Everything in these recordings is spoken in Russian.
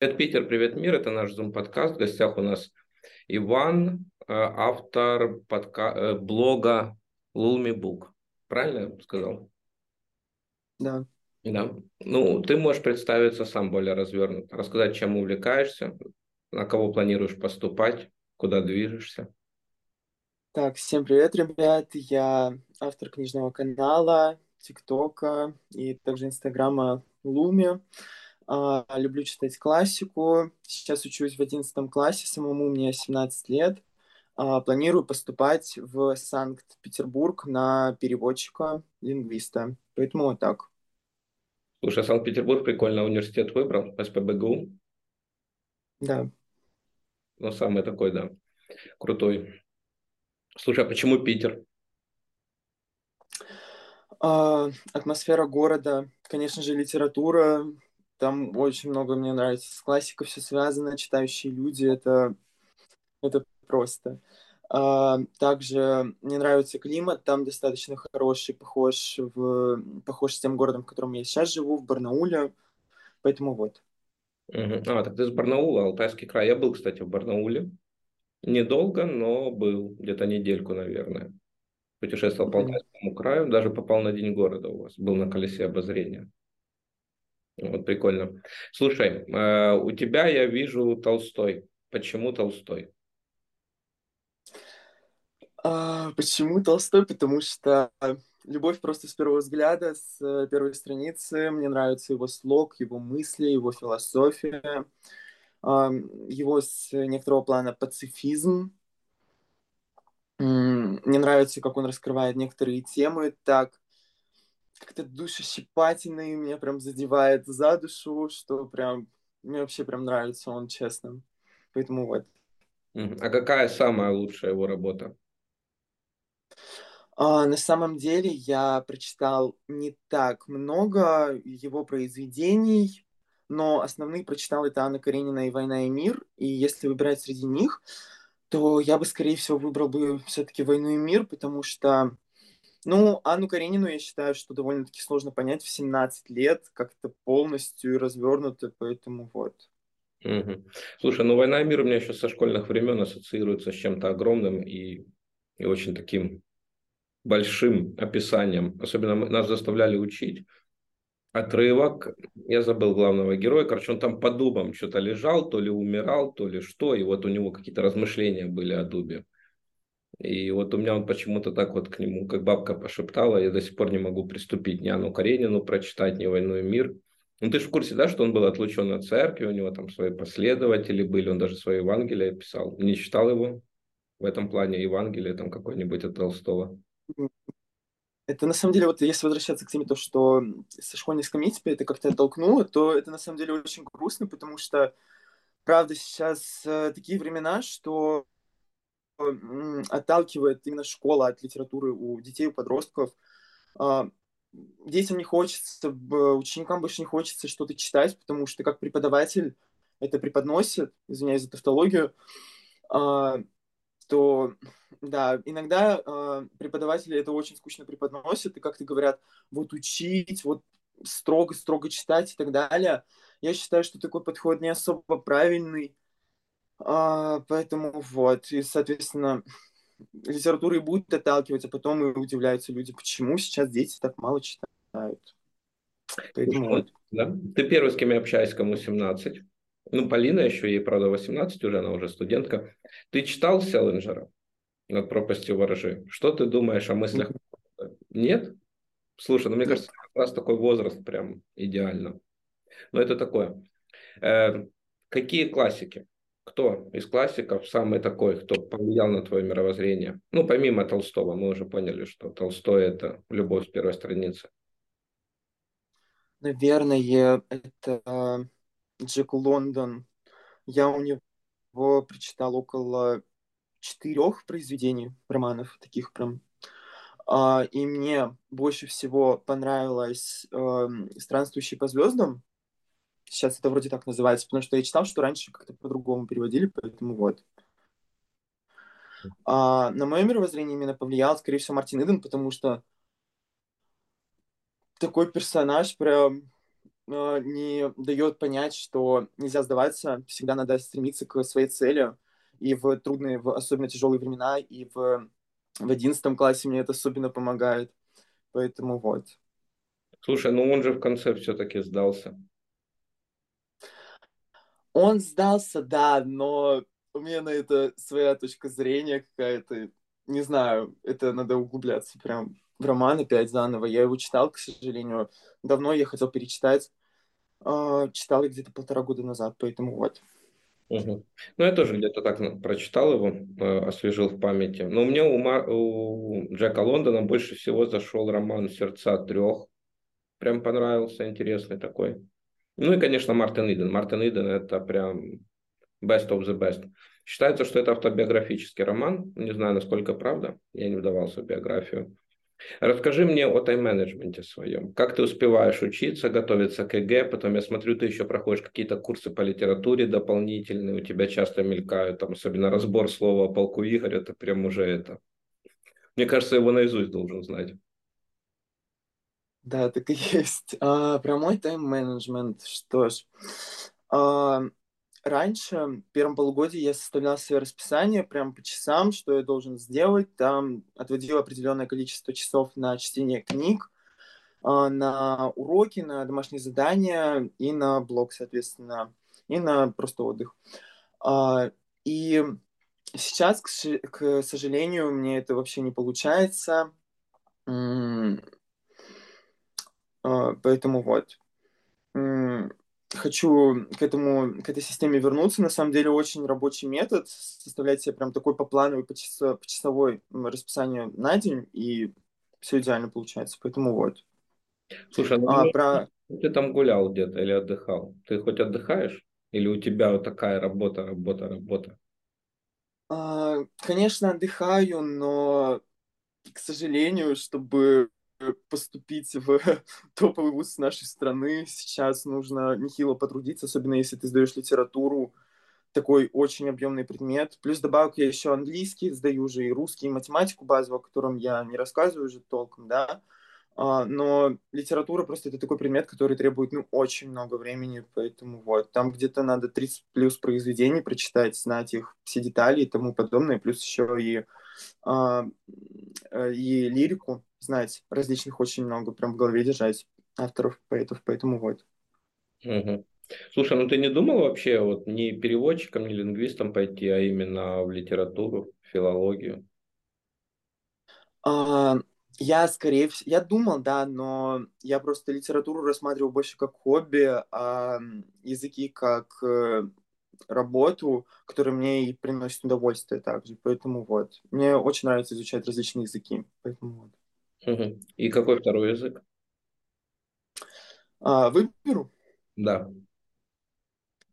Привет, Питер, привет, мир. Это наш Zoom-подкаст. В гостях у нас Иван, э, автор подка... Э, блога Lulmi Book. Правильно я сказал? Да. Да. Ну, ты можешь представиться сам более развернуто, рассказать, чем увлекаешься, на кого планируешь поступать, куда движешься. Так, всем привет, ребят. Я автор книжного канала, ТикТока и также Инстаграма Луми. А, люблю читать классику. Сейчас учусь в 11 классе, самому мне 17 лет. А, планирую поступать в Санкт-Петербург на переводчика-лингвиста. Поэтому вот так. Слушай, Санкт-Петербург прикольно университет выбрал, СПБГУ. Да. Ну, самый такой, да, крутой. Слушай, а почему Питер? А, атмосфера города, конечно же, литература, там очень много мне нравится. С классикой все связано, читающие люди, это, это просто. А, также мне нравится климат, там достаточно хороший, похож, в, похож с тем городом, в котором я сейчас живу, в Барнауле. Поэтому вот. А, так ты из Барнаула, Алтайский край. Я был, кстати, в Барнауле. Недолго, но был. Где-то недельку, наверное. Путешествовал по Алтайскому краю. Даже попал на День города у вас. Был на колесе обозрения. Вот прикольно. Слушай, э, у тебя я вижу Толстой. Почему Толстой? А, почему Толстой? Потому что любовь просто с первого взгляда, с э, первой страницы. Мне нравится его слог, его мысли, его философия, его с некоторого плана пацифизм. Мне нравится, как он раскрывает некоторые темы так как-то душещипательно и меня прям задевает за душу, что прям мне вообще прям нравится он, честно. Поэтому вот. А какая самая лучшая его работа? А, на самом деле я прочитал не так много его произведений, но основные прочитал это Анна Каренина и «Война и мир», и если выбирать среди них, то я бы, скорее всего, выбрал бы все-таки «Войну и мир», потому что ну, Анну Каренину я считаю, что довольно-таки сложно понять в 17 лет, как-то полностью развернуто, поэтому вот. Угу. Слушай, ну «Война и мир» у меня еще со школьных времен ассоциируется с чем-то огромным и, и очень таким большим описанием. Особенно нас заставляли учить отрывок, я забыл главного героя, короче, он там по дубам что-то лежал, то ли умирал, то ли что, и вот у него какие-то размышления были о дубе. И вот у меня он почему-то так вот к нему, как бабка пошептала, я до сих пор не могу приступить ни Анну Каренину прочитать, ни «Войну и мир». Ну, ты же в курсе, да, что он был отлучен от церкви, у него там свои последователи были, он даже свои Евангелия писал. Не читал его в этом плане Евангелие там какой-нибудь от Толстого? Это на самом деле, вот если возвращаться к теме, то, что со школьной скамьи тебя это как-то оттолкнуло, то это на самом деле очень грустно, потому что, правда, сейчас э, такие времена, что отталкивает именно школа от литературы у детей, у подростков. А, детям не хочется, ученикам больше не хочется что-то читать, потому что как преподаватель это преподносит, извиняюсь за тавтологию, а, то да, иногда э, преподаватели это очень скучно преподносят и как-то говорят, вот учить, вот строго-строго читать и так далее. Я считаю, что такой подход не особо правильный, а, поэтому вот, и, соответственно, литература и будет отталкивать, а потом и удивляются люди, почему сейчас дети так мало читают. Поэтому вот. Да? Ты первый, с кем я общаюсь, кому 17. Ну, Полина еще, ей, правда, 18 уже, она уже студентка. Ты читал Селлинджера над пропастью ворожи? Что ты думаешь о мыслях? Нет? Слушай, ну мне кажется, как раз такой возраст прям идеально. Но это такое. Э, какие классики? Кто из классиков самый такой, кто повлиял на твое мировоззрение? Ну, помимо Толстого, мы уже поняли, что Толстой – это любовь с первой страницы. Наверное, это Джек Лондон. Я у него прочитал около четырех произведений, романов, таких прям. А, и мне больше всего понравилось э, «Странствующий по звездам». Сейчас это вроде так называется, потому что я читал, что раньше как-то по-другому переводили, поэтому вот. А, на мое мировоззрение именно повлиял, скорее всего, Мартин Иден, потому что такой персонаж прям э, не дает понять, что нельзя сдаваться, всегда надо стремиться к своей цели, и в трудные, в особенно тяжелые времена, и в, в одиннадцатом классе мне это особенно помогает, поэтому вот. Слушай, ну он же в конце все-таки сдался. Он сдался, да, но у меня на это своя точка зрения какая-то. Не знаю, это надо углубляться прям в роман опять заново. Я его читал, к сожалению, давно, я хотел перечитать. А, читал где-то полтора года назад, поэтому вот. Угу. Ну, я тоже где-то так прочитал его, э, освежил в памяти. Но мне у, Мар... у Джека Лондона больше всего зашел роман «Сердца трех». Прям понравился, интересный такой. Ну и, конечно, Мартин Иден. Мартин Иден – это прям best of the best. Считается, что это автобиографический роман. Не знаю, насколько правда. Я не вдавался в биографию. Расскажи мне о тайм-менеджменте своем. Как ты успеваешь учиться, готовиться к ЕГЭ? Потом я смотрю, ты еще проходишь какие-то курсы по литературе дополнительные. У тебя часто мелькают, там, особенно разбор Слова о полку Игореве. Это прям уже это. Мне кажется, его наизусть должен знать. Да, так и есть. А, про мой тайм-менеджмент. Что ж, а, раньше, в первом полугодии, я составлял свое расписание прям по часам, что я должен сделать. Там отводил определенное количество часов на чтение книг, а, на уроки, на домашние задания и на блог, соответственно, и на просто отдых. А, и сейчас, к сожалению, мне это вообще не получается. А, поэтому вот хочу к этому, к этой системе вернуться. На самом деле очень рабочий метод, составлять себе прям такой по плановый, по, часо, по часовой расписание на день, и все идеально получается. Поэтому вот. Слушай, ну а, про... ты там гулял где-то или отдыхал? Ты хоть отдыхаешь? Или у тебя вот такая работа, работа, работа? А, конечно, отдыхаю, но, к сожалению, чтобы поступить в топовый вуз нашей страны, сейчас нужно нехило потрудиться, особенно если ты сдаешь литературу, такой очень объемный предмет. Плюс добавок я еще английский сдаю уже и русский, и математику базовую, о котором я не рассказываю уже толком, да. А, но литература просто это такой предмет, который требует, ну, очень много времени, поэтому вот. Там где-то надо 30 плюс произведений прочитать, знать их все детали и тому подобное, плюс еще и, а, э, и лирику, знать различных очень много, прям в голове держать авторов, поэтов, поэтому вот. Угу. Слушай, ну ты не думал вообще вот не переводчиком, не лингвистом пойти, а именно в литературу, филологию? А, я, скорее всего, я думал, да, но я просто литературу рассматривал больше как хобби, а языки как э, работу, которая мне и приносит удовольствие также. Поэтому вот. Мне очень нравится изучать различные языки. Поэтому вот. И какой второй язык? А, выберу? Да.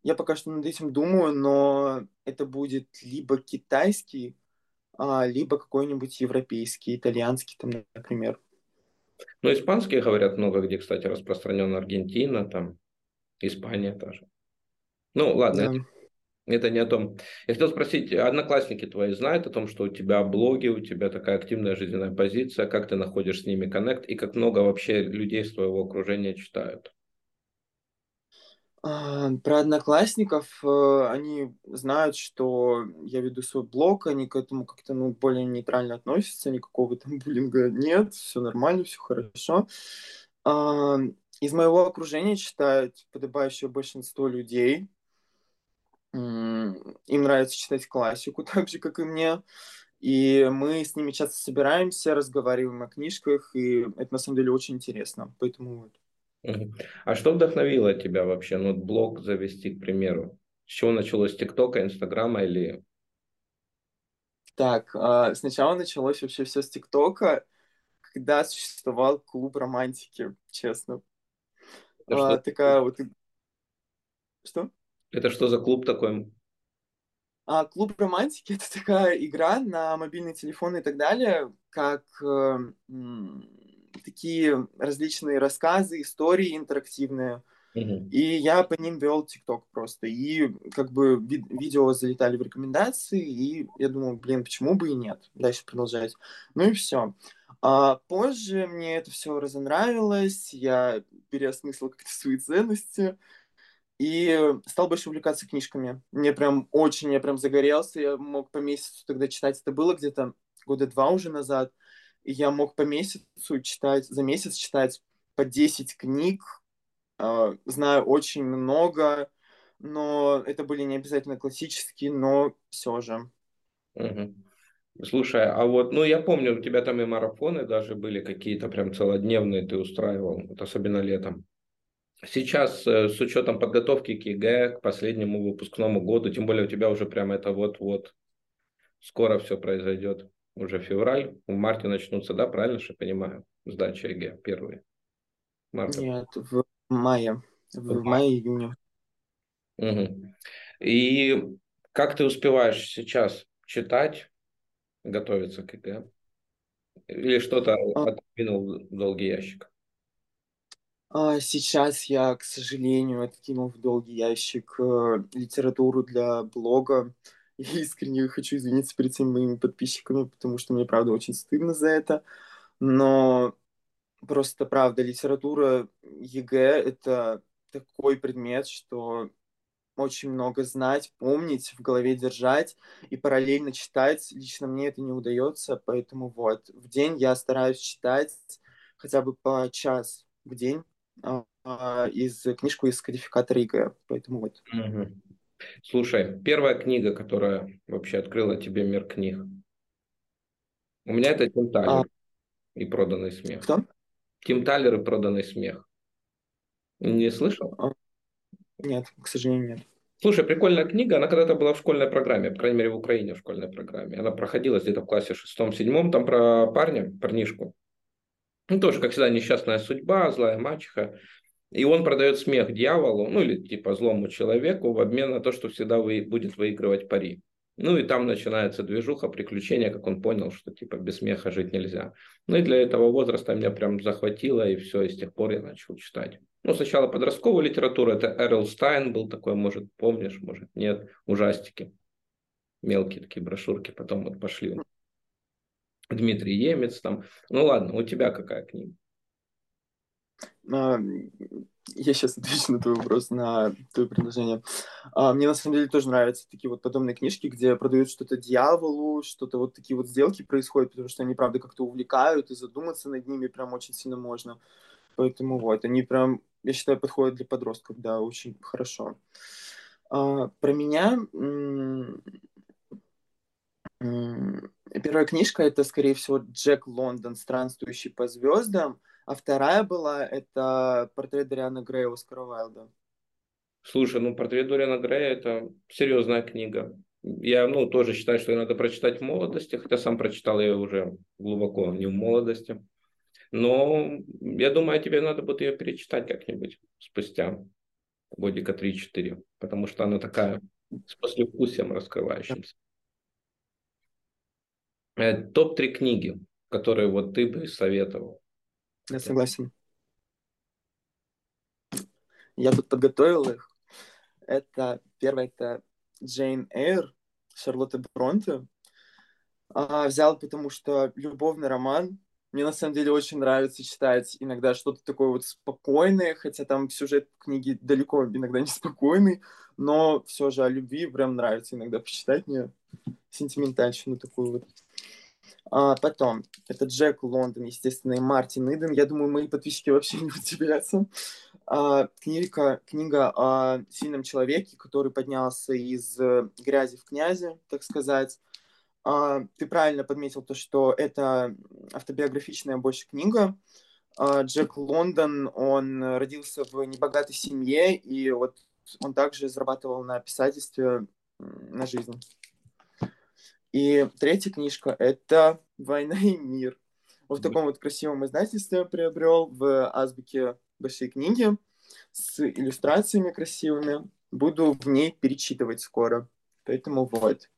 Я пока что над этим думаю, но это будет либо китайский, а, либо какой-нибудь европейский, итальянский, там, например. Ну, испанский говорят много где, кстати, распространен Аргентина, там, Испания тоже. Ну, ладно, да. это это не о том. Я хотел спросить, одноклассники твои знают о том, что у тебя блоги, у тебя такая активная жизненная позиция, как ты находишь с ними коннект и как много вообще людей из твоего окружения читают? А, про одноклассников э, они знают, что я веду свой блог, они к этому как-то ну, более нейтрально относятся, никакого там буллинга нет, все нормально, все хорошо. А, из моего окружения читают подобающее большинство людей, им нравится читать классику, так же, как и мне. И мы с ними часто собираемся, разговариваем о книжках, и это на самом деле очень интересно. Поэтому вот. А что вдохновило тебя вообще, ну, блог завести, к примеру? С чего началось? С ТикТока, Инстаграма или... Так, а, сначала началось вообще все с ТикТока, когда существовал клуб романтики, честно. Это а, такая вот... Что? Это что за клуб такой? А, клуб романтики это такая игра на мобильный телефон и так далее, как э, такие различные рассказы, истории интерактивные. И я по ним вел ТикТок просто. И как бы ви- видео залетали в рекомендации, и я думал, блин, почему бы и нет? Дальше продолжать. Ну и все. А позже мне это все разонравилось, я переосмыслил как-то свои ценности и стал больше увлекаться книжками. Мне прям очень, я прям загорелся, я мог по месяцу тогда читать, это было где-то года два уже назад, и я мог по месяцу читать, за месяц читать по 10 книг, а, знаю очень много, но это были не обязательно классические, но все же. Угу. Слушай, а вот, ну я помню, у тебя там и марафоны даже были какие-то прям целодневные ты устраивал, вот особенно летом. Сейчас э, с учетом подготовки к ЕГЭ, к последнему выпускному году, тем более у тебя уже прям это вот-вот, скоро все произойдет, уже февраль, в марте начнутся, да, правильно же понимаю, сдача ЕГЭ первые? Марта. Нет, в мае, в, в мае-июне. Угу. И как ты успеваешь сейчас читать, готовиться к ЕГЭ? Или что-то а... отодвинул в долгий ящик? А, сейчас я, к сожалению, откинул в долгий ящик э, литературу для блога. Я искренне хочу извиниться перед всеми моими подписчиками, потому что мне, правда, очень стыдно за это. Но просто, правда, литература ЕГЭ — это такой предмет, что очень много знать, помнить, в голове держать и параллельно читать. Лично мне это не удается, поэтому вот в день я стараюсь читать хотя бы по час в день из книжку из кодификатора ЕГЭ, поэтому вот. Угу. Слушай, первая книга, которая вообще открыла тебе мир книг. У меня это Тим Талер а... и проданный смех. Кто? Тим Талер и проданный смех. Не слышал? А... Нет, к сожалению, нет. Слушай, прикольная книга, она когда-то была в школьной программе, по крайней мере в Украине в школьной программе. Она проходила где-то в классе шестом-седьмом, там про парня, парнишку. Ну, тоже, как всегда, несчастная судьба, злая мачеха. И он продает смех дьяволу, ну или типа злому человеку в обмен на то, что всегда вы, будет выигрывать пари. Ну и там начинается движуха, приключения, как он понял, что типа без смеха жить нельзя. Ну и для этого возраста меня прям захватило, и все, и с тех пор я начал читать. Ну, сначала подростковая литература, это Эрл Стайн был такой, может, помнишь, может, нет, ужастики. Мелкие такие брошюрки, потом вот пошли. Дмитрий Емец там. Ну ладно, у тебя какая книга? А, я сейчас отвечу на твой вопрос, на твое предложение. А, мне на самом деле тоже нравятся такие вот подобные книжки, где продают что-то дьяволу, что-то вот такие вот сделки происходят, потому что они, правда, как-то увлекают, и задуматься над ними прям очень сильно можно. Поэтому вот, они прям, я считаю, подходят для подростков, да, очень хорошо. А, про меня первая книжка это, скорее всего, Джек Лондон, странствующий по звездам, а вторая была это портрет Дариана Грея Оскара Уайлда. Слушай, ну портрет Дориана Грея это серьезная книга. Я, ну, тоже считаю, что ее надо прочитать в молодости, хотя сам прочитал ее уже глубоко не в молодости. Но я думаю, тебе надо будет ее перечитать как-нибудь спустя годика 3-4, потому что она такая с послевкусием раскрывающимся. Э, топ-3 книги, которые вот ты бы советовал. Я согласен. Я тут подготовил их. Это первое, это Джейн Эйр, Шарлотта Бронте. А, взял, потому что любовный роман. Мне на самом деле очень нравится читать иногда что-то такое вот спокойное, хотя там сюжет книги далеко иногда не спокойный, но все же о любви прям нравится иногда почитать мне сентиментальщину такую вот. А, потом, это Джек Лондон, естественно, и Мартин Иден. Я думаю, мои подписчики вообще не удивятся. А, книга, книга о сильном человеке, который поднялся из э, грязи в князи, так сказать. А, ты правильно подметил то, что это автобиографичная больше книга. А, Джек Лондон, он родился в небогатой семье, и вот он также зарабатывал на писательстве на жизнь. И третья книжка — это «Война и мир». Вот в таком вот красивом издательстве приобрел в азбуке большие книги с иллюстрациями красивыми. Буду в ней перечитывать скоро. Поэтому вот.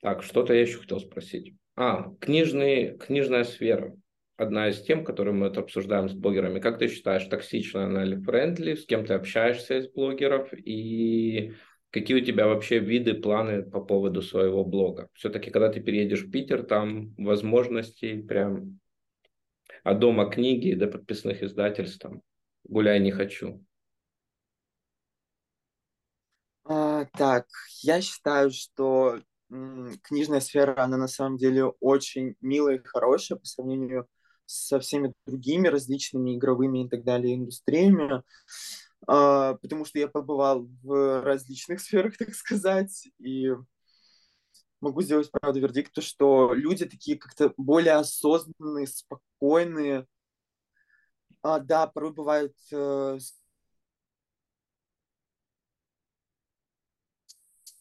Так, что-то я еще хотел спросить. А, книжный, книжная сфера. Одна из тем, которую мы это обсуждаем с блогерами. Как ты считаешь, токсичная она или френдли? С кем ты общаешься из блогеров? И Какие у тебя вообще виды, планы по поводу своего блога? Все-таки, когда ты переедешь в Питер, там возможностей прям от дома книги до подписных издательств, там, гуляй не хочу. А, так, я считаю, что книжная сфера, она на самом деле очень милая и хорошая по сравнению со всеми другими различными игровыми и так далее индустриями, потому что я побывал в различных сферах, так сказать, и могу сделать, правда, вердикт, то, что люди такие как-то более осознанные, спокойные. А, да, порой бывают э,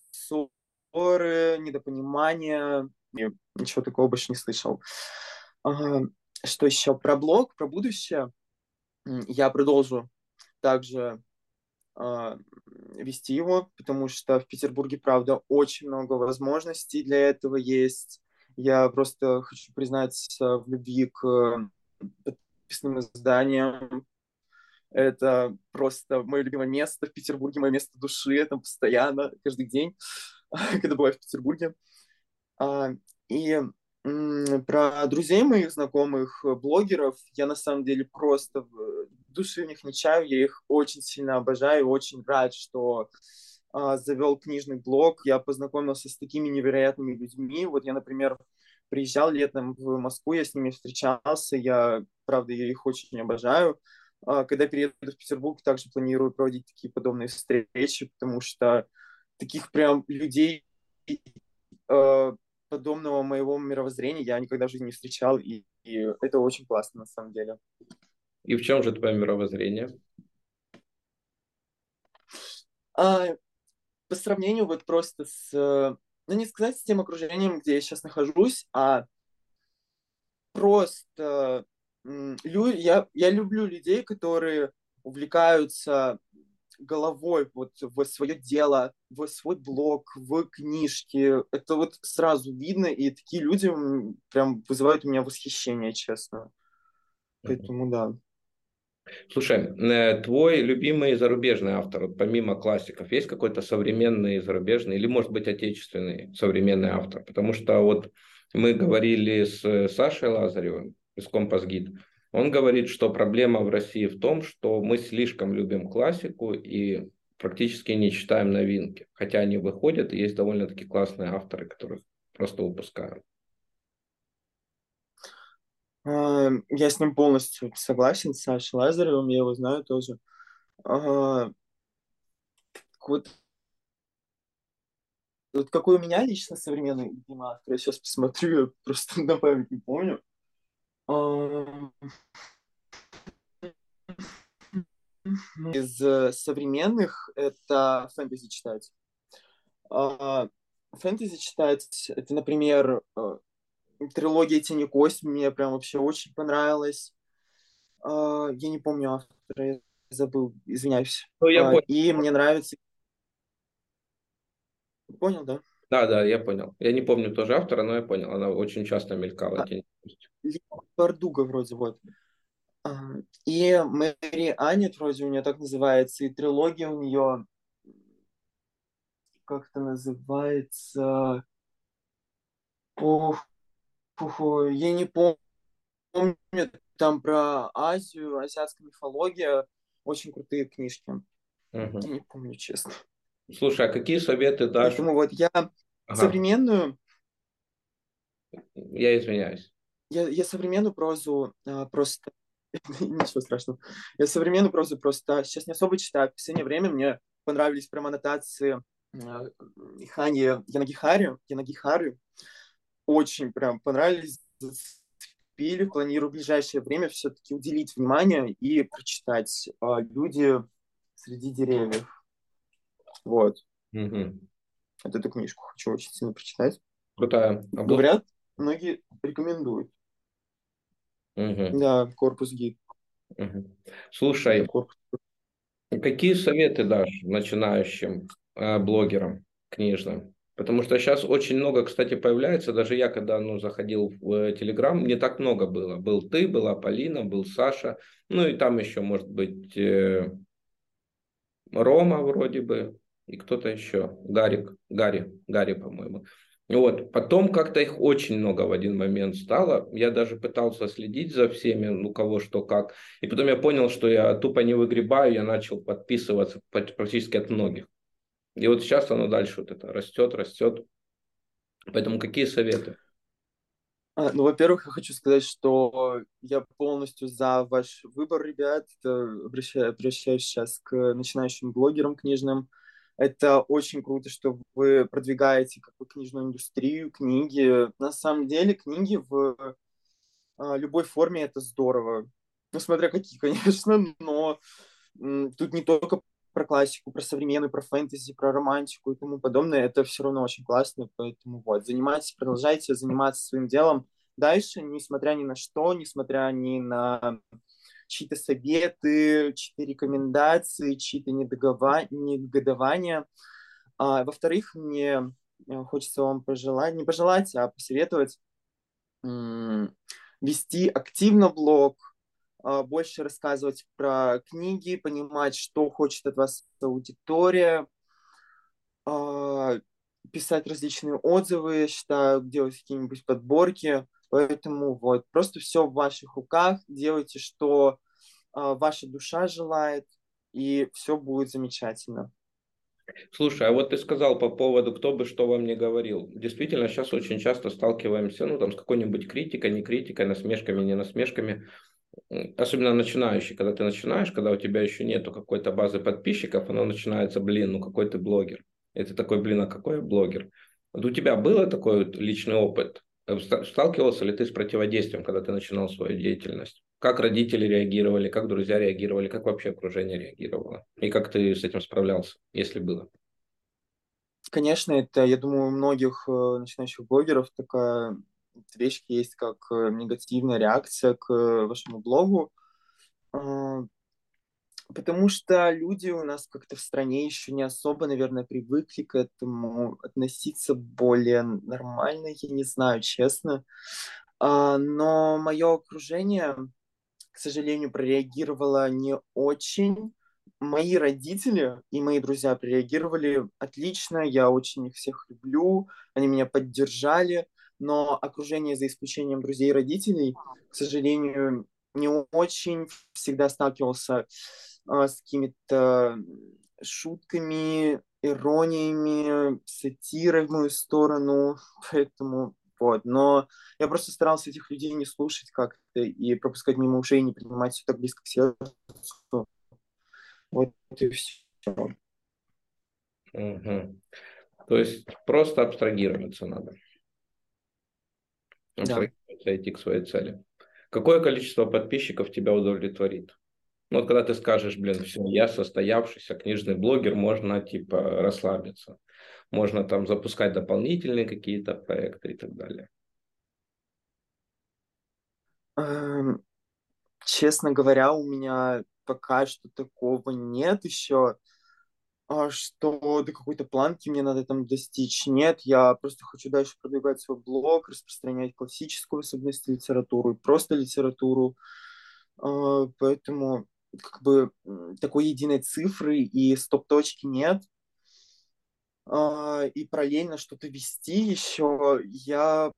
ссоры, недопонимания. Ничего такого больше не слышал. Что еще? Про блог, про будущее. Я продолжу также э, вести его, потому что в Петербурге, правда, очень много возможностей для этого есть. Я просто хочу признаться в любви к подписным изданиям. Это просто мое любимое место в Петербурге, мое место души, там постоянно, каждый день, когда бываю в Петербурге. А, и про друзей моих знакомых, блогеров, я на самом деле просто души в них не чаю, я их очень сильно обожаю, очень рад, что а, завел книжный блог, я познакомился с такими невероятными людьми. Вот я, например, приезжал летом в Москву, я с ними встречался, я, правда, я их очень обожаю. А, когда перееду в Петербург, также планирую проводить такие подобные встречи, потому что таких прям людей а, подобного моего мировоззрения я никогда в жизни не встречал, и, и это очень классно на самом деле. И в чем же твое мировоззрение? А, по сравнению вот просто с, ну не сказать с тем окружением, где я сейчас нахожусь, а просто лю, я, я люблю людей, которые увлекаются головой вот в свое дело, в свой блог, в книжки. Это вот сразу видно, и такие люди прям вызывают у меня восхищение, честно. Поэтому да. Слушай, э, твой любимый зарубежный автор, вот помимо классиков, есть какой-то современный зарубежный или, может быть, отечественный современный автор? Потому что вот мы говорили с Сашей Лазаревым из Компас Гид. Он говорит, что проблема в России в том, что мы слишком любим классику и практически не читаем новинки. Хотя они выходят, и есть довольно-таки классные авторы, которых просто выпускают. Эм, я с ним полностью согласен, с Сашей Лазаревым, я его знаю тоже. Вот, вот какой у меня лично современный автор, я сейчас посмотрю, я просто на память не помню. Эм, из э, современных это фэнтези читать. А, фэнтези читать, это, например, э, трилогия Тени Кость мне прям вообще очень понравилась. Uh, я не помню автора, я забыл, извиняюсь. Ну, я uh, И мне нравится... Понял, да? Да, да, я понял. Я не помню тоже автора, но я понял. Она очень часто мелькала. А, Бардуга вроде, вот. Uh, и Мэри Аннет вроде у нее так называется, и трилогия у нее как это называется? Ох, я не помню, там про Азию, азиатская мифология, очень крутые книжки. Угу. Я не помню, честно. Слушай, а какие советы дашь? Поэтому вот я ага. современную... Я извиняюсь. Я, я современную прозу а, просто... Ничего страшного. Я современную прозу просто сейчас не особо читаю. В последнее время мне понравились прям аннотации а, Хани Янагихари, Янагихари очень прям понравились, зацепили. Планирую в ближайшее время все-таки уделить внимание и прочитать а, «Люди среди деревьев». Вот. Угу. Вот эту книжку хочу очень сильно прочитать. Крутая. Обла... Говорят, многие рекомендуют. Угу. Да, корпус гид. Угу. Слушай, корпус. какие советы дашь начинающим э, блогерам книжным? Потому что сейчас очень много, кстати, появляется. Даже я, когда ну, заходил в Телеграм, не так много было. Был ты, была Полина, был Саша. Ну и там еще, может быть, э, Рома вроде бы. и кто-то еще, Гарик, Гарри, Гарри, по-моему. Вот. Потом как-то их очень много в один момент стало. Я даже пытался следить за всеми, ну кого что как. И потом я понял, что я тупо не выгребаю, я начал подписываться практически от многих. И вот сейчас оно дальше вот это растет, растет. Поэтому какие советы? А, ну, во-первых, я хочу сказать, что я полностью за ваш выбор, ребят. Обращаюсь, обращаюсь сейчас к начинающим блогерам книжным. Это очень круто, что вы продвигаете как бы книжную индустрию, книги. На самом деле книги в а, любой форме это здорово. Ну, смотря какие, конечно, но тут не только про классику, про современную, про фэнтези, про романтику и тому подобное, это все равно очень классно, поэтому вот, занимайтесь, продолжайте заниматься своим делом дальше, несмотря ни на что, несмотря ни на чьи-то советы, чьи-то рекомендации, чьи-то негодования. А, во-вторых, мне э, хочется вам пожелать, не пожелать, а посоветовать вести активно блог, больше рассказывать про книги, понимать, что хочет от вас аудитория, а, писать различные отзывы, считаю, делать какие-нибудь подборки, Поэтому вот, просто все в ваших руках, делайте, что э, ваша душа желает, и все будет замечательно. Слушай, а вот ты сказал по поводу, кто бы что вам не говорил. Действительно, сейчас очень часто сталкиваемся, ну, там, с какой-нибудь критикой, не критикой, насмешками, не насмешками. Особенно начинающий, когда ты начинаешь, когда у тебя еще нету какой-то базы подписчиков, оно начинается, блин, ну какой ты блогер. Ты такой, блин, а какой я блогер? Вот у тебя был такой вот личный опыт? Сталкивался ли ты с противодействием, когда ты начинал свою деятельность? Как родители реагировали, как друзья реагировали, как вообще окружение реагировало? И как ты с этим справлялся, если было? Конечно, это, я думаю, у многих э, начинающих блогеров такая вещь есть, как э, негативная реакция к э, вашему блогу. Потому что люди у нас как-то в стране еще не особо, наверное, привыкли к этому относиться более нормально, я не знаю, честно. А, но мое окружение, к сожалению, прореагировало не очень. Мои родители и мои друзья прореагировали отлично, я очень их всех люблю, они меня поддержали, но окружение, за исключением друзей и родителей, к сожалению, не очень всегда сталкивался а, с какими-то шутками, ирониями, сатирой в мою сторону, поэтому вот. Но я просто старался этих людей не слушать как-то и пропускать мимо ушей, не принимать все так близко к сердцу. Вот и все. Угу. То есть просто абстрагироваться надо. Абстрагироваться да. идти к своей цели. Какое количество подписчиков тебя удовлетворит? Ну, вот когда ты скажешь, блин, все, я состоявшийся книжный блогер, можно, типа, расслабиться. Можно там запускать дополнительные какие-то проекты и так далее. Эм, честно говоря, у меня пока что такого нет еще, что до какой-то планки мне надо там достичь. Нет, я просто хочу дальше продвигать свой блог, распространять классическую, в литературу, просто литературу. А, поэтому как бы такой единой цифры и стоп-точки нет. А, и параллельно что-то вести еще я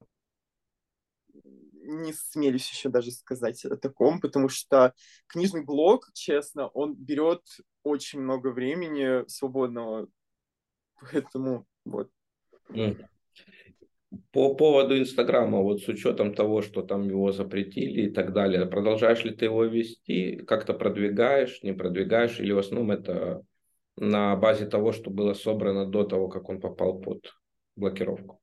не смелюсь еще даже сказать о таком, потому что книжный блог, честно, он берет очень много времени свободного, поэтому вот. По поводу Инстаграма, вот с учетом того, что там его запретили и так далее, продолжаешь ли ты его вести, как-то продвигаешь, не продвигаешь, или в основном это на базе того, что было собрано до того, как он попал под блокировку?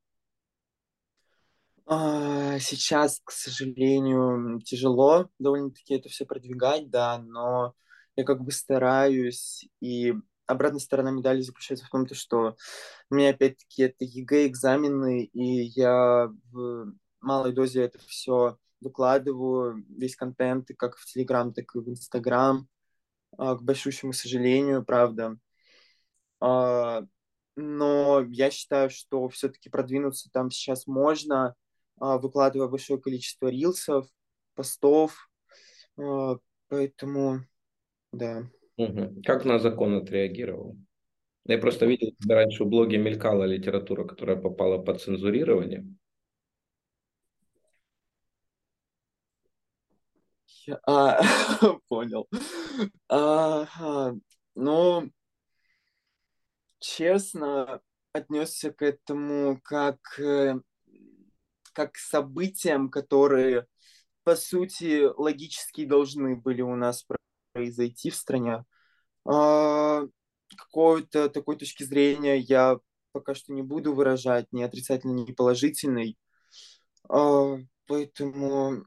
А, сейчас, к сожалению, тяжело довольно-таки это все продвигать, да, но я как бы стараюсь, и обратная сторона медали заключается в том, то, что у меня опять-таки это ЕГЭ, экзамены, и я в малой дозе это все выкладываю, весь контент, и как в Телеграм, так и в Инстаграм, а, к большущему сожалению, правда. А, но я считаю, что все-таки продвинуться там сейчас можно, а, выкладывая большое количество рилсов, постов, поэтому, да. Угу. Как на закон отреагировал? Я просто видел, когда раньше в блоге мелькала литература, которая попала под цензурирование. А, понял. Ага. Ну, честно, отнесся к этому как, э, как к событиям, которые, по сути, логически должны были у нас произойти в стране. А, какой-то такой точки зрения я пока что не буду выражать, ни отрицательной, ни положительной. А, поэтому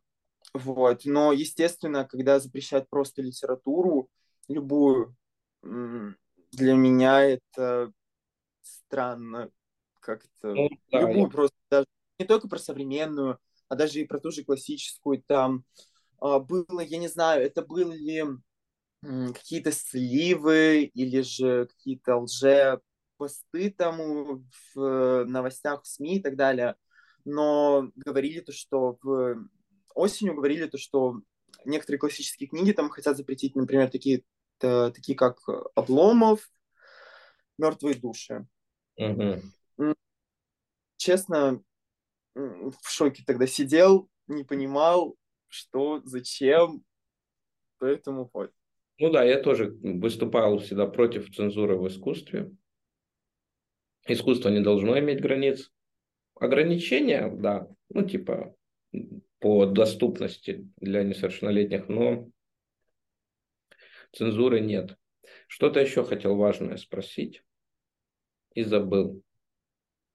вот. Но, естественно, когда запрещают просто литературу, любую, для меня это странно как-то. Ну, да, любую я... просто, даже не только про современную, а даже и про ту же классическую. Там а, было, я не знаю, это были какие-то сливы или же какие-то лже посты там в новостях, в СМИ и так далее. Но говорили то, что в осенью говорили то, что некоторые классические книги там хотят запретить, например, такие, такие как Обломов, Мертвые души. Угу. Честно, в шоке тогда сидел, не понимал, что, зачем, поэтому вот. Ну да, я тоже выступал всегда против цензуры в искусстве. Искусство не должно иметь границ. Ограничения, да, ну типа по доступности для несовершеннолетних, но цензуры нет. Что-то еще хотел важное спросить и забыл.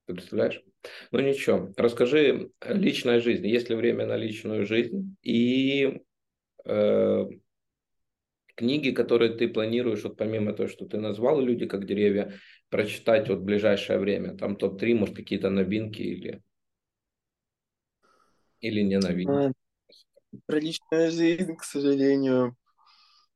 Ты представляешь? Ну ничего, расскажи личная жизнь. Есть ли время на личную жизнь? И э, книги, которые ты планируешь, вот помимо того, что ты назвал «Люди как деревья», прочитать вот в ближайшее время? Там топ-3, может, какие-то новинки или или ненавидишь? А, про личную жизнь, к сожалению,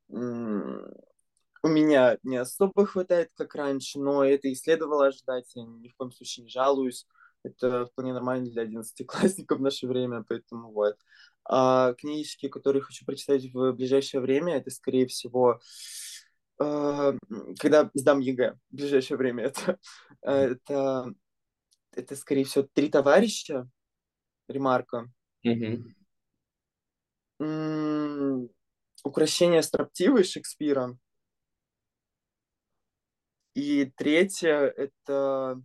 у меня не особо хватает, как раньше, но это и следовало ожидать. Я ни в коем случае не жалуюсь. Это вполне нормально для одиннадцатиклассников в наше время, поэтому вот. А книжки, которые хочу прочитать в ближайшее время, это, скорее всего, э, когда сдам ЕГЭ в ближайшее время, это, это, это, скорее всего, «Три товарища», Ремарка. Укрощение строптивой Шекспира. И третье это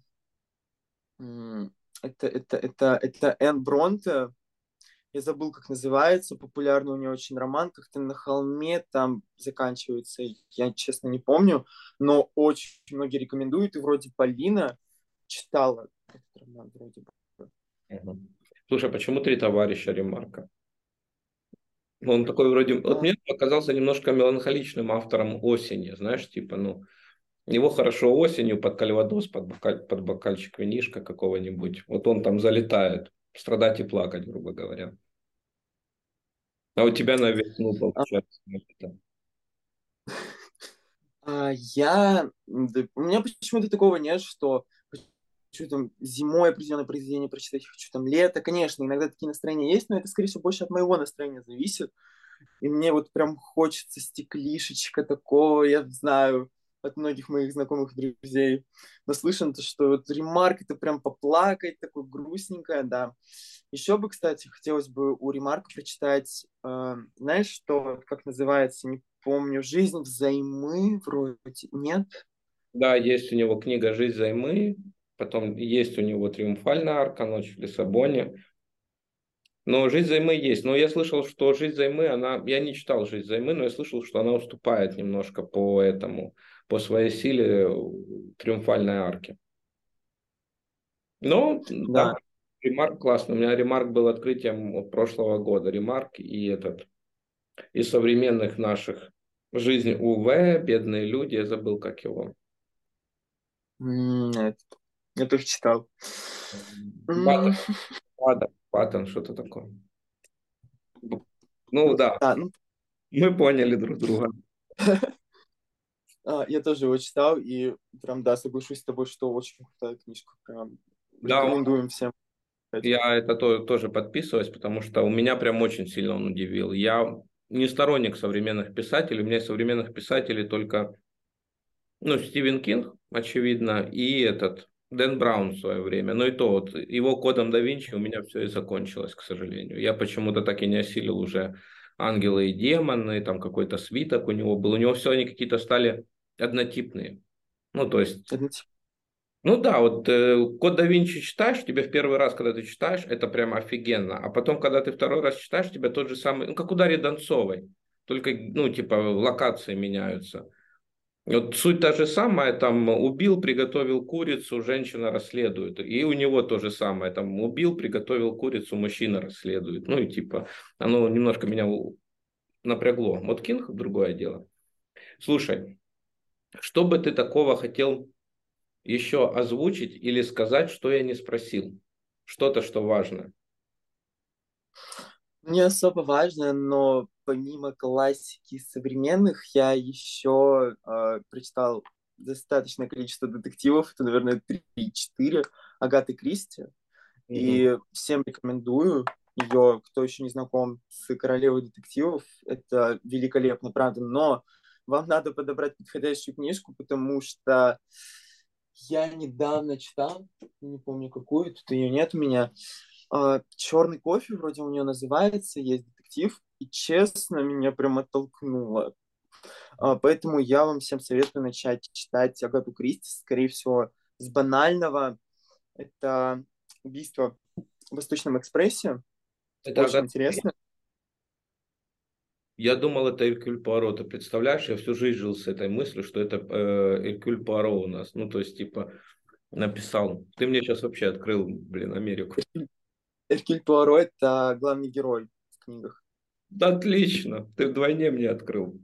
это, это, это, это Энн Бронте. Я забыл, как называется. Популярный у нее очень роман. Как-то на холме там заканчивается. Я, честно, не помню. Но очень многие рекомендуют. И вроде Полина читала этот роман вроде бы. Угу. Слушай, а почему три товарища ремарка? Ну, он такой вроде... Вот мне показался немножко меланхоличным автором осени, знаешь, типа, ну, его хорошо осенью под кальвадос, под, бокаль, под бокальчик винишка какого-нибудь. Вот он там залетает, страдать и плакать, грубо говоря. А у тебя на весну получается. А, я... У меня почему-то такого нет, что хочу там зимой определенное произведение прочитать, хочу там лето. Конечно, иногда такие настроения есть, но это, скорее всего, больше от моего настроения зависит. И мне вот прям хочется стеклишечка такого, я знаю, от многих моих знакомых друзей наслышан, то, что вот ремарк это прям поплакать, такое грустненькое, да. Еще бы, кстати, хотелось бы у ремарка прочитать, э, знаешь, что, как называется, не помню, «Жизнь взаймы» вроде, нет? Да, есть у него книга «Жизнь взаймы», Потом есть у него триумфальная арка, ночь в Лиссабоне. Но жизнь займы есть. Но я слышал, что жизнь займы, она... Я не читал жизнь займы, но я слышал, что она уступает немножко по этому, по своей силе триумфальной арке. Ну, да. да. Ремарк классный. У меня ремарк был открытием от прошлого года. Ремарк и этот из современных наших жизнь УВ, бедные люди, я забыл, как его. Нет. Я тоже читал. Паттон, Паттон, Паттон что-то такое. Ну да, а, ну... мы поняли друг друга. А, я тоже его читал, и прям, да, соглашусь с тобой, что очень крутая книжка. Прям да, рекомендуем всем. Я это то, тоже подписываюсь, потому что у меня прям очень сильно он удивил. Я не сторонник современных писателей, у меня современных писателей только Ну, Стивен Кинг, очевидно, и этот Дэн Браун в свое время. Но и то вот его кодом да Винчи у меня все и закончилось, к сожалению. Я почему-то так и не осилил уже ангелы и демоны, там какой-то свиток у него был. У него все они какие-то стали однотипные. Ну, то есть... Ну да, вот э, код да Винчи читаешь, тебе в первый раз, когда ты читаешь, это прям офигенно. А потом, когда ты второй раз читаешь, тебе тот же самый, ну, как у Дарьи Донцовой. Только, ну, типа, локации меняются. Вот суть та же самая, там убил, приготовил курицу, женщина расследует. И у него то же самое, там убил, приготовил курицу, мужчина расследует. Ну и типа, оно немножко меня напрягло. Вот Кинг другое дело. Слушай, что бы ты такого хотел еще озвучить или сказать, что я не спросил? Что-то, что важно. Не особо важно, но помимо классики современных, я еще э, прочитал достаточное количество детективов, это, наверное, 3-4 Агаты Кристи. Mm-hmm. И всем рекомендую ее, кто еще не знаком с королевой детективов, это великолепно, правда, но вам надо подобрать подходящую книжку, потому что я недавно читал, не помню какую, тут ее нет у меня, а, черный кофе, вроде у нее называется, есть детектив, и честно, меня прям оттолкнуло. А, поэтому я вам всем советую начать читать Агату Кристи, скорее всего, с банального. Это убийство в Восточном экспрессе. Это Очень Агата... интересно. Я думал, это Эркюль Пуаро. Ты представляешь, я всю жизнь жил с этой мыслью, что это э, Эркюль Пуаро у нас. Ну, то есть, типа, написал. Ты мне сейчас вообще открыл, блин, Америку. Эркюль Пуаро – это главный герой в книгах. Да, отлично, ты вдвойне мне открыл.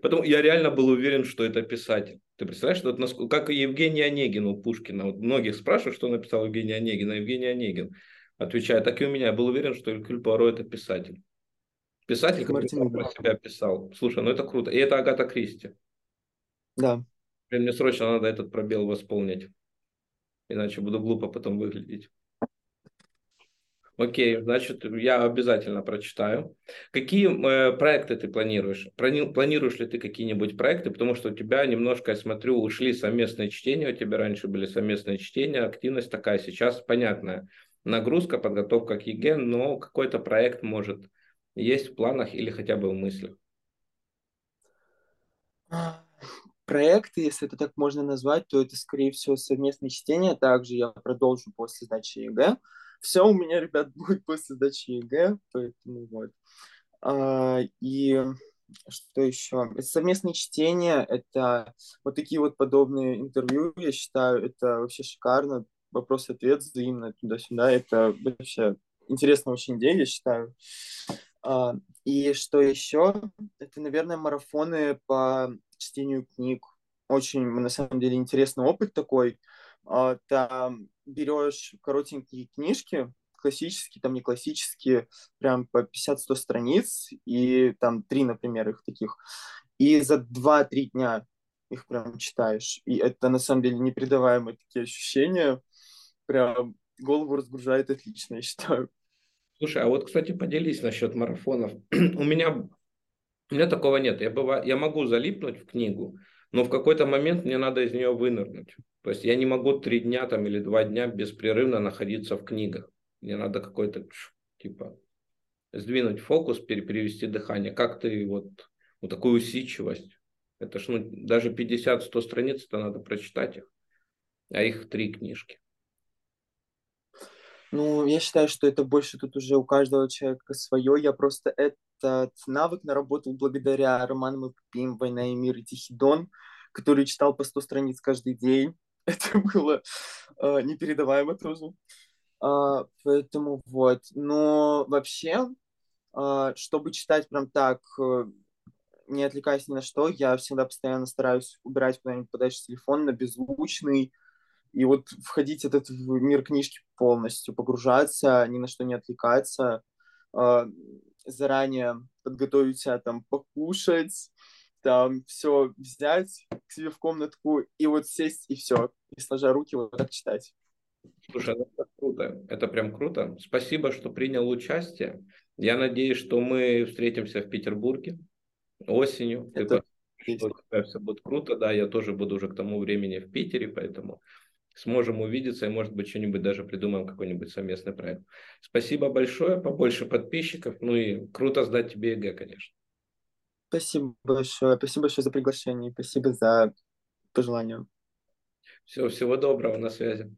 Потом я реально был уверен, что это писатель. Ты представляешь, что это, как и Евгений Онегин у Пушкина. Вот многих спрашивают, что написал Евгений Онегин, а Евгений Онегин отвечает, так и у меня. Я был уверен, что Элькюль Пуаро это писатель. Писатель, который про себя писал. Слушай, ну это круто. И это Агата Кристи. Да. Мне срочно надо этот пробел восполнить. Иначе буду глупо потом выглядеть. Окей, значит, я обязательно прочитаю. Какие э, проекты ты планируешь? Плани, планируешь ли ты какие-нибудь проекты? Потому что у тебя немножко, я смотрю, ушли совместные чтения. У тебя раньше были совместные чтения, активность такая. Сейчас понятная нагрузка, подготовка к ЕГЭ, но какой-то проект может есть в планах или хотя бы в мыслях? Проекты, если это так можно назвать, то это, скорее всего, совместные чтения. Также я продолжу после сдачи ЕГЭ все у меня, ребят, будет после сдачи ЕГЭ, поэтому вот. А, и что еще? Совместные чтения, это вот такие вот подобные интервью, я считаю, это вообще шикарно. Вопрос-ответ взаимно туда-сюда, это вообще интересная очень идея, я считаю. А, и что еще? Это, наверное, марафоны по чтению книг. Очень, на самом деле, интересный опыт такой. А, там берешь коротенькие книжки, классические, там не классические, прям по 50-100 страниц, и там три, например, их таких, и за 2-3 дня их прям читаешь. И это на самом деле непередаваемые такие ощущения. Прям голову разгружает отлично, я считаю. Слушай, а вот, кстати, поделись насчет марафонов. у меня у меня такого нет. Я, бываю, я могу залипнуть в книгу, но в какой-то момент мне надо из нее вынырнуть. То есть я не могу три дня там или два дня беспрерывно находиться в книгах. Мне надо какой-то типа сдвинуть фокус, перевести дыхание. Как ты вот, вот такую усидчивость? Это ж ну, даже 50-100 страниц, это надо прочитать их. А их три книжки. Ну, я считаю, что это больше тут уже у каждого человека свое. Я просто этот навык наработал благодаря романам Эпопеям «Война и мир» и «Тихий дон», который читал по 100 страниц каждый день. Это было э, непередаваемо тоже. Э, поэтому вот. Но вообще, э, чтобы читать прям так, э, не отвлекаясь ни на что, я всегда постоянно стараюсь убирать куда-нибудь подальше телефон на беззвучный, и вот входить этот в мир книжки полностью, погружаться, ни на что не отвлекаться, э, заранее подготовить себя там покушать, там все взять к себе в комнатку и вот сесть и все, и сложа руки вот так читать. Слушай, ну это круто, это прям круто. Спасибо, что принял участие. Я надеюсь, что мы встретимся в Петербурге осенью. Это... Ты что у тебя все будет круто, да, я тоже буду уже к тому времени в Питере, поэтому сможем увидеться и, может быть, что-нибудь даже придумаем, какой-нибудь совместный проект. Спасибо большое, побольше подписчиков, ну и круто сдать тебе ЕГЭ, конечно. Спасибо большое, спасибо большое за приглашение, спасибо за пожелания. Все, всего доброго, на связи.